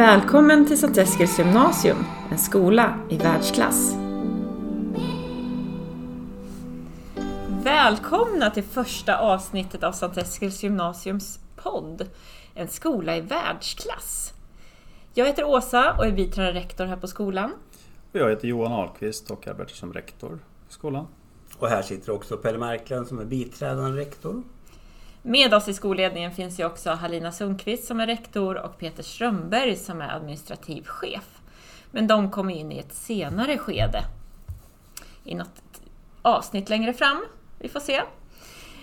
Välkommen till Sankt Eskils gymnasium, en skola i världsklass. Välkomna till första avsnittet av Sankt Eskils gymnasiums podd, En skola i världsklass. Jag heter Åsa och är biträdande rektor här på skolan. Och jag heter Johan Ahlqvist och arbetar som rektor på skolan. Och här sitter också Pelle Marklund som är biträdande rektor. Med oss i skolledningen finns ju också Halina Sundqvist som är rektor och Peter Strömberg som är administrativ chef. Men de kommer in i ett senare skede. I något avsnitt längre fram. Vi får se.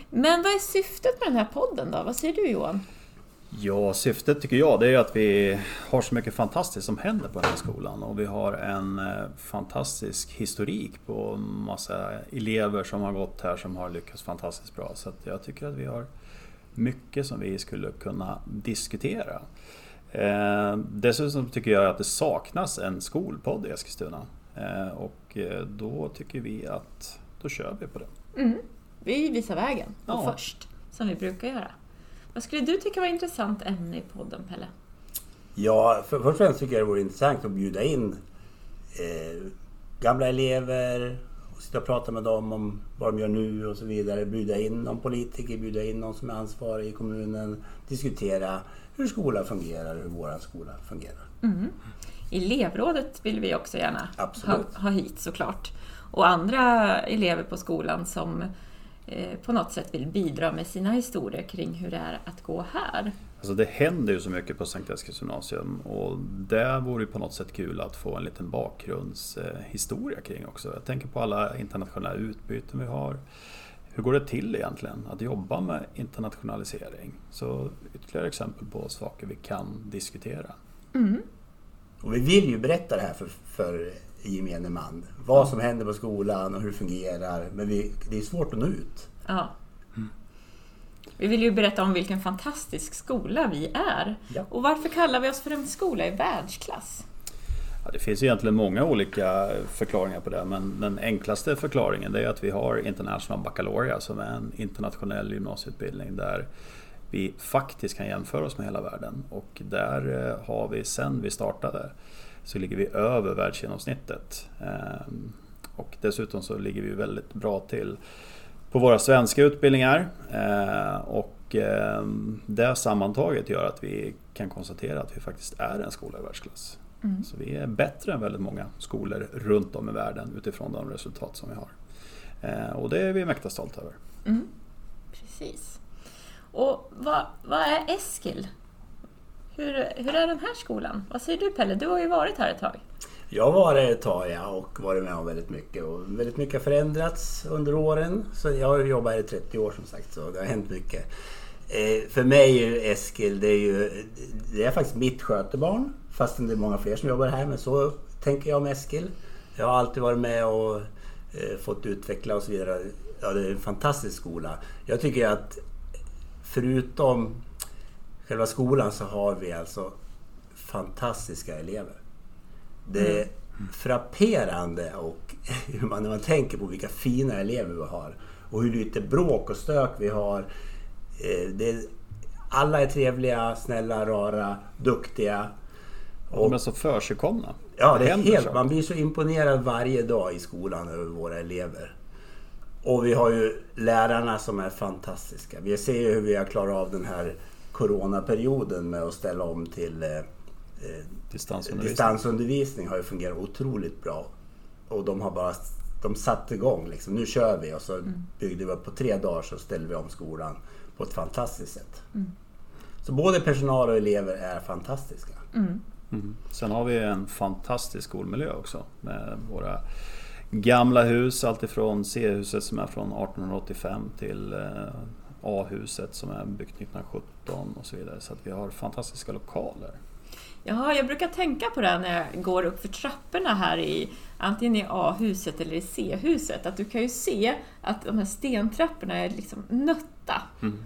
Men vad är syftet med den här podden då? Vad säger du Johan? Ja, syftet tycker jag det är att vi har så mycket fantastiskt som händer på den här skolan och vi har en eh, fantastisk historik på massa elever som har gått här som har lyckats fantastiskt bra. Så jag tycker att vi har mycket som vi skulle kunna diskutera. Eh, dessutom tycker jag att det saknas en skolpodd i Eskilstuna. Eh, och eh, då tycker vi att då kör vi på det. Mm. Vi visar vägen ja. först, som vi brukar göra. Vad skulle du tycka var intressant ämne i podden, Pelle? Ja, för, först och främst tycker jag det vore intressant att bjuda in eh, gamla elever, sitta och prata med dem om vad de gör nu och så vidare. Bjuda in någon politiker, bjuda in någon som är ansvarig i kommunen. Diskutera hur skolan fungerar och hur vår skola fungerar. Mm. Elevrådet vill vi också gärna ha, ha hit såklart. Och andra elever på skolan som på något sätt vill bidra med sina historier kring hur det är att gå här. Alltså det händer ju så mycket på Sankt Eskils gymnasium och det vore ju på något sätt kul att få en liten bakgrundshistoria kring också. Jag tänker på alla internationella utbyten vi har. Hur går det till egentligen att jobba med internationalisering? Så ytterligare exempel på saker vi kan diskutera. Mm. Och vi vill ju berätta det här för, för gemene man. Vad som händer på skolan och hur det fungerar. Men vi, det är svårt att nå ut. Ja. Vi vill ju berätta om vilken fantastisk skola vi är. Ja. Och varför kallar vi oss för en skola i världsklass? Ja, det finns egentligen många olika förklaringar på det men den enklaste förklaringen är att vi har International Baccalaureate som är en internationell gymnasieutbildning där vi faktiskt kan jämföra oss med hela världen och där eh, har vi sen vi startade så ligger vi över världsgenomsnittet. Ehm, och dessutom så ligger vi väldigt bra till på våra svenska utbildningar. Eh, och ehm, det sammantaget gör att vi kan konstatera att vi faktiskt är en skola i världsklass. Mm. Så vi är bättre än väldigt många skolor runt om i världen utifrån de resultat som vi har. Och det är vi mäkta stolta över. Mm. Precis. Och vad, vad är Eskil? Hur, hur är den här skolan? Vad säger du Pelle? Du har ju varit här ett tag. Jag har varit ett tag ja, och varit med om väldigt mycket. Och väldigt mycket har förändrats under åren. Så jag har jobbat här i 30 år som sagt, så det har hänt mycket. Eh, för mig är Eskil, det är ju det är faktiskt mitt skötebarn. Fastän det är många fler som jobbar här, men så tänker jag om Eskil. Jag har alltid varit med och eh, fått utveckla och så vidare. Ja, det är en fantastisk skola. Jag tycker att förutom själva skolan så har vi alltså fantastiska elever. Det är mm. frapperande och hur man, när man tänker på vilka fina elever vi har och hur lite bråk och stök vi har. Eh, det, alla är trevliga, snälla, rara, duktiga. Och, de är så försigkomna. Ja, det är helt, man blir så imponerad varje dag i skolan över våra elever. Och vi har ju lärarna som är fantastiska. Vi ser ju hur vi har klarat av den här coronaperioden med att ställa om till eh, eh distansundervisning. distansundervisning har ju fungerat otroligt bra. Och de har bara de satte igång liksom. Nu kör vi och så mm. byggde vi upp på tre dagar så ställde vi om skolan på ett fantastiskt sätt. Mm. Så både personal och elever är fantastiska. Mm. Mm. Sen har vi en fantastisk skolmiljö också med våra gamla hus, alltifrån C-huset som är från 1885 till eh, A-huset som är byggt 1917 och så vidare. Så att vi har fantastiska lokaler. Ja, jag brukar tänka på det när jag går upp för trapporna här i antingen i A-huset eller i C-huset. Att du kan ju se att de här stentrapporna är liksom nötta. Mm.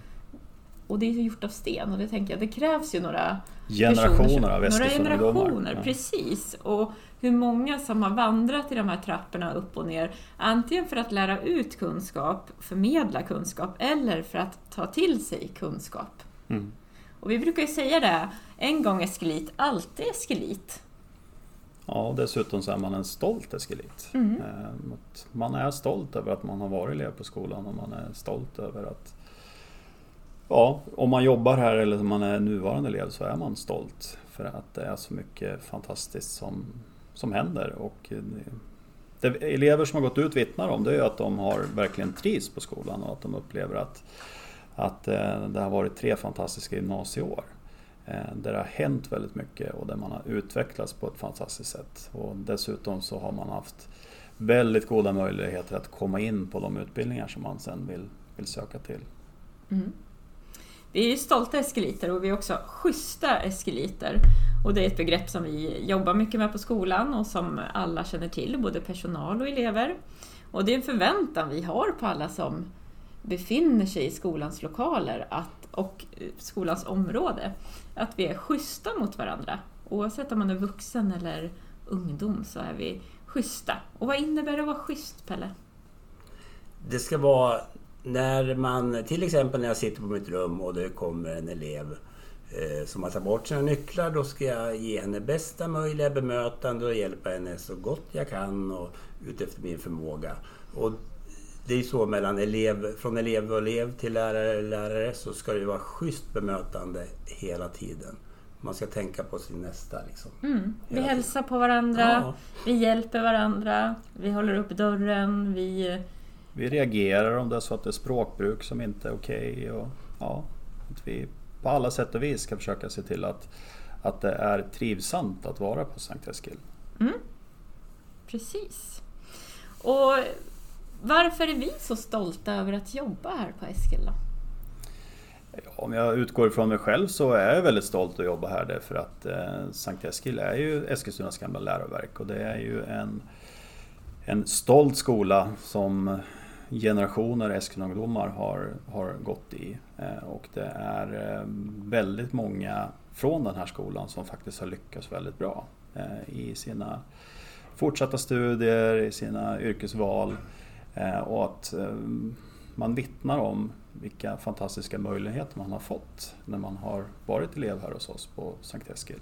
Och det är gjort av sten och det tänker jag, det krävs ju några generationer av Några generationer, ja. precis. Och hur många som har vandrat i de här trapporna upp och ner, antingen för att lära ut kunskap, förmedla kunskap, eller för att ta till sig kunskap. Mm. Och vi brukar ju säga det, en gång Eskelit, alltid Eskelit. Ja, och dessutom så är man en stolt eskelit. Mm. Eh, Man är stolt över att man har varit elev på skolan och man är stolt över att Ja, om man jobbar här eller om man är nuvarande elev så är man stolt för att det är så mycket fantastiskt som, som händer. Och eh, det elever som har gått ut vittnar om det är att de har verkligen trivs på skolan och att de upplever att, att eh, det har varit tre fantastiska gymnasieår. Eh, där det har hänt väldigt mycket och där man har utvecklats på ett fantastiskt sätt. Och dessutom så har man haft väldigt goda möjligheter att komma in på de utbildningar som man sen vill, vill söka till. Mm. Vi är stolta eskeliter och vi är också schyssta eskeliter. Och det är ett begrepp som vi jobbar mycket med på skolan och som alla känner till, både personal och elever. Och det är en förväntan vi har på alla som befinner sig i skolans lokaler att, och skolans område, att vi är schyssta mot varandra. Oavsett om man är vuxen eller ungdom så är vi schyssta. Och vad innebär det att vara schysst, Pelle? Det ska vara när man, till exempel när jag sitter på mitt rum och det kommer en elev som har tagit bort sina nycklar, då ska jag ge henne bästa möjliga bemötande och hjälpa henne så gott jag kan och utefter min förmåga. Och det är så mellan elev, från elev och elev till lärare och lärare så ska det vara schysst bemötande hela tiden. Man ska tänka på sin nästa. Liksom, mm. Vi hälsar på varandra, ja. vi hjälper varandra, vi håller upp dörren, vi... Vi reagerar om det är så att det är språkbruk som inte är okej. Okay och, ja, att vi på alla sätt och vis ska försöka se till att, att det är trivsamt att vara på Sankt Eskil. Mm. Precis. Och varför är vi så stolta över att jobba här på Eskil då? Om jag utgår ifrån mig själv så är jag väldigt stolt att jobba här därför att eh, Sankt Eskil är ju Eskilstunas gamla läroverk och det är ju en, en stolt skola som generationer Eskilstuna-ungdomar har, har gått i. Eh, och det är eh, väldigt många från den här skolan som faktiskt har lyckats väldigt bra eh, i sina fortsatta studier, i sina yrkesval. Och att man vittnar om vilka fantastiska möjligheter man har fått när man har varit elev här hos oss på Sankt Eskil.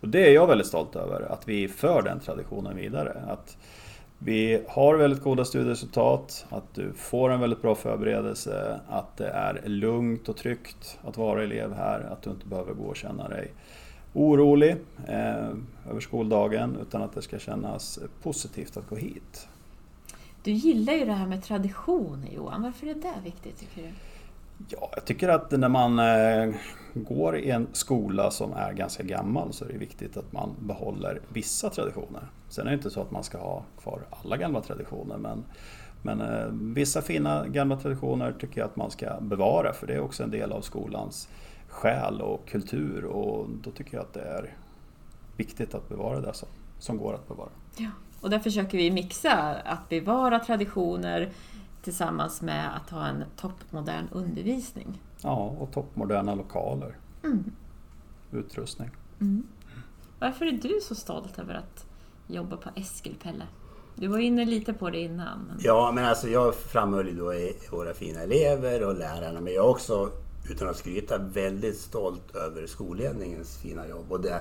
Och det är jag väldigt stolt över, att vi för den traditionen vidare. Att vi har väldigt goda studieresultat, att du får en väldigt bra förberedelse, att det är lugnt och tryggt att vara elev här, att du inte behöver gå och känna dig orolig eh, över skoldagen utan att det ska kännas positivt att gå hit. Du gillar ju det här med tradition Johan, varför är det viktigt tycker du? Ja, jag tycker att när man eh, går i en skola som är ganska gammal så är det viktigt att man behåller vissa traditioner. Sen är det inte så att man ska ha kvar alla gamla traditioner men, men eh, vissa fina gamla traditioner tycker jag att man ska bevara för det är också en del av skolans själ och kultur och då tycker jag att det är viktigt att bevara det som, som går att bevara. Ja. Och där försöker vi mixa att bevara traditioner tillsammans med att ha en toppmodern undervisning. Ja, och toppmoderna lokaler. Mm. Utrustning. Mm. Varför är du så stolt över att jobba på Eskilpelle? Du var inne lite på det innan. Men... Ja, men alltså jag framhöll ju då våra fina elever och lärarna, men jag är också, utan att skryta, väldigt stolt över skolledningens fina jobb. Och det,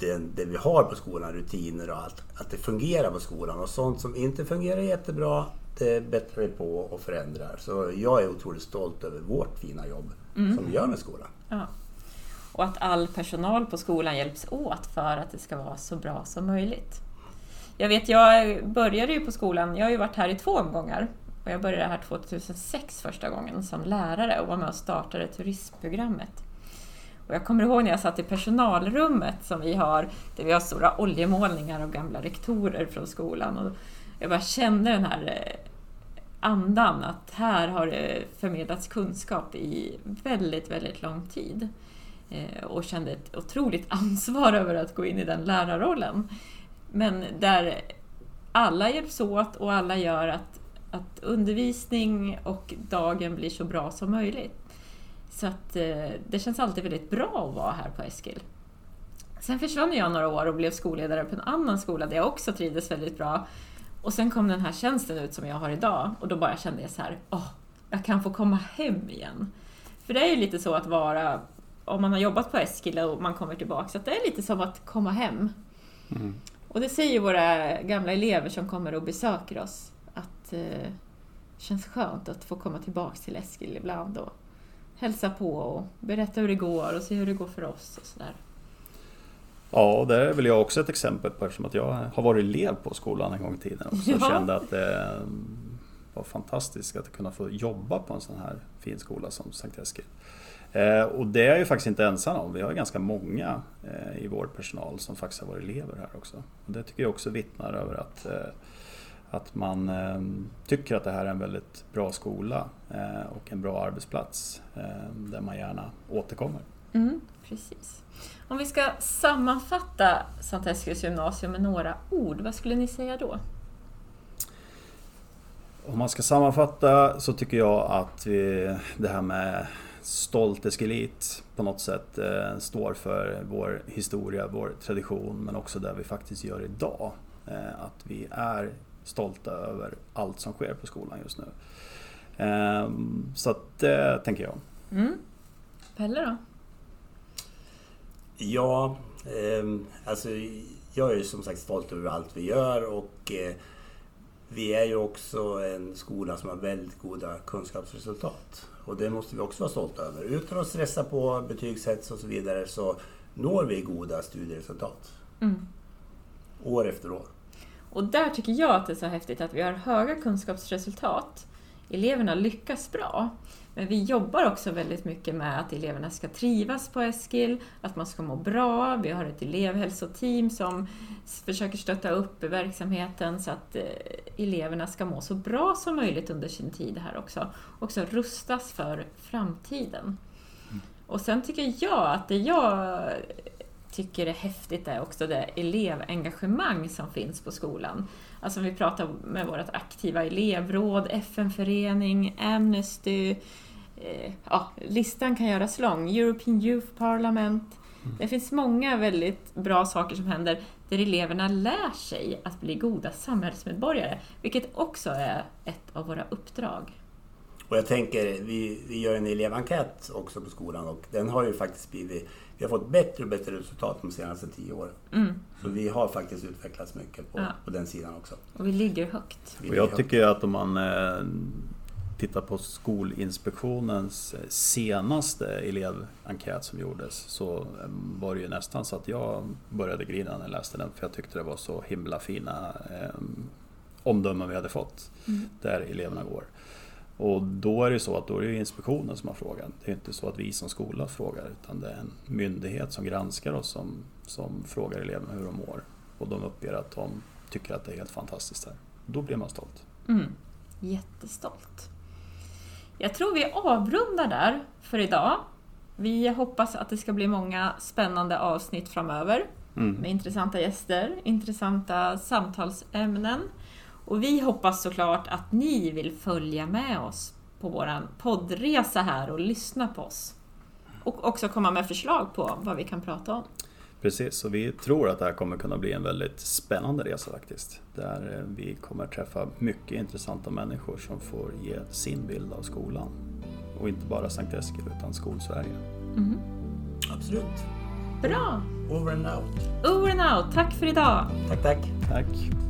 det, det, vi har på skolan, rutiner och allt, att det fungerar på skolan. Och sånt som inte fungerar jättebra, det bättrar vi på och förändrar. Så jag är otroligt stolt över vårt fina jobb mm. som vi gör med skolan. Ja. Och att all personal på skolan hjälps åt för att det ska vara så bra som möjligt. Jag vet, jag började ju på skolan, jag har ju varit här i två omgångar. Och jag började här 2006 första gången som lärare och var med och startade turismprogrammet. Och jag kommer ihåg när jag satt i personalrummet som vi har, där vi har stora oljemålningar av gamla rektorer från skolan. Och jag bara kände den här eh, andan, att här har det förmedlats kunskap i väldigt, väldigt lång tid. Eh, och kände ett otroligt ansvar över att gå in i den lärarrollen. Men där alla hjälps åt och alla gör att, att undervisning och dagen blir så bra som möjligt. Så att eh, det känns alltid väldigt bra att vara här på Eskil. Sen försvann jag några år och blev skolledare på en annan skola där jag också trivdes väldigt bra. Och sen kom den här tjänsten ut som jag har idag och då bara kände jag så här, åh, jag kan få komma hem igen. För det är ju lite så att vara om man har jobbat på Eskil och man kommer tillbaka, så det är lite som att komma hem. Mm. Och det säger våra gamla elever som kommer och besöker oss, att eh, det känns skönt att få komma tillbaka till Eskil ibland och hälsa på och berätta hur det går och se hur det går för oss och sådär. Ja, det är väl jag också ett exempel på eftersom att jag har varit elev på skolan en gång i tiden och Ja. kände att det var fantastiskt att kunna få jobba på en sån här fin skola som Sankt Eskil. Eh, och det är jag ju faktiskt inte ensam om. Vi har ganska många eh, i vår personal som faktiskt har varit elever här också. Och det tycker jag också vittnar över att, eh, att man eh, tycker att det här är en väldigt bra skola eh, och en bra arbetsplats eh, där man gärna återkommer. Mm, precis. Om vi ska sammanfatta Sankt Eskils gymnasium med några ord, vad skulle ni säga då? Om man ska sammanfatta så tycker jag att vi, det här med stolt Eskilit på något sätt eh, står för vår historia, vår tradition men också det vi faktiskt gör idag. Eh, att vi är stolta över allt som sker på skolan just nu. Eh, så att det tänker jag. Mm. Pelle då? Ja, ehm, alltså jag är ju som sagt stolt över allt vi gör och eh, vi är ju också en skola som har väldigt goda kunskapsresultat. Och det måste vi också vara stolta över. Utan att stressa på betygshets och så vidare så når vi goda studieresultat. Mm. År efter år. Och där tycker jag att det är så häftigt att vi har höga kunskapsresultat. Eleverna lyckas bra. Men vi jobbar också väldigt mycket med att eleverna ska trivas på Eskil, att man ska må bra. Vi har ett elevhälsoteam som försöker stötta upp verksamheten så att eh, eleverna ska må så bra som möjligt under sin tid här också. Också rustas för framtiden. Och sen tycker jag att det jag tycker är häftigt är också det elevengagemang som finns på skolan. Alltså vi pratar med vårt aktiva elevråd, FN-förening, Amnesty, eh, ja, listan kan göras lång. European Youth Parliament. Det finns många väldigt bra saker som händer där eleverna lär sig att bli goda samhällsmedborgare, vilket också är ett av våra uppdrag. Och jag tänker, vi, vi gör en elevenkät också på skolan och den har ju faktiskt blivit... Vi har fått bättre och bättre resultat de senaste tio åren. Mm. Så vi har faktiskt utvecklats mycket på, Ja. på den sidan också. Och vi ligger högt. Vi Och jag har- tycker att om man eh, tittar på Skolinspektionens eh, senaste elevenkät som gjordes så eh, var det ju nästan så att jag började grina när jag läste den för jag tyckte det var så himla fina eh, omdömen vi hade fått Mm. där eleverna går. Och då är det så att då är det inspektionen som har frågat. Det är inte så att vi som skola frågar utan det är en myndighet som granskar oss som, som frågar eleverna hur de mår. Och de uppger att de tycker att det är helt fantastiskt här. Då blir man stolt. Mm. Jättestolt. Jag tror vi avrundar där för idag. Vi hoppas att det ska bli många spännande avsnitt framöver Mm. med intressanta gäster, intressanta samtalsämnen. Och vi hoppas såklart att ni vill följa med oss på vår poddresa här och lyssna på oss. Och också komma med förslag på vad vi kan prata om. Precis, och vi tror att det här kommer kunna bli en väldigt spännande resa faktiskt. Där eh, vi kommer träffa mycket intressanta människor som får ge sin bild av skolan. Och inte bara Sankt Eskil utan Skolsverige. Mhm. Absolut. Bra! Over and out. Over and out. Tack för idag! Tack, tack. Tack!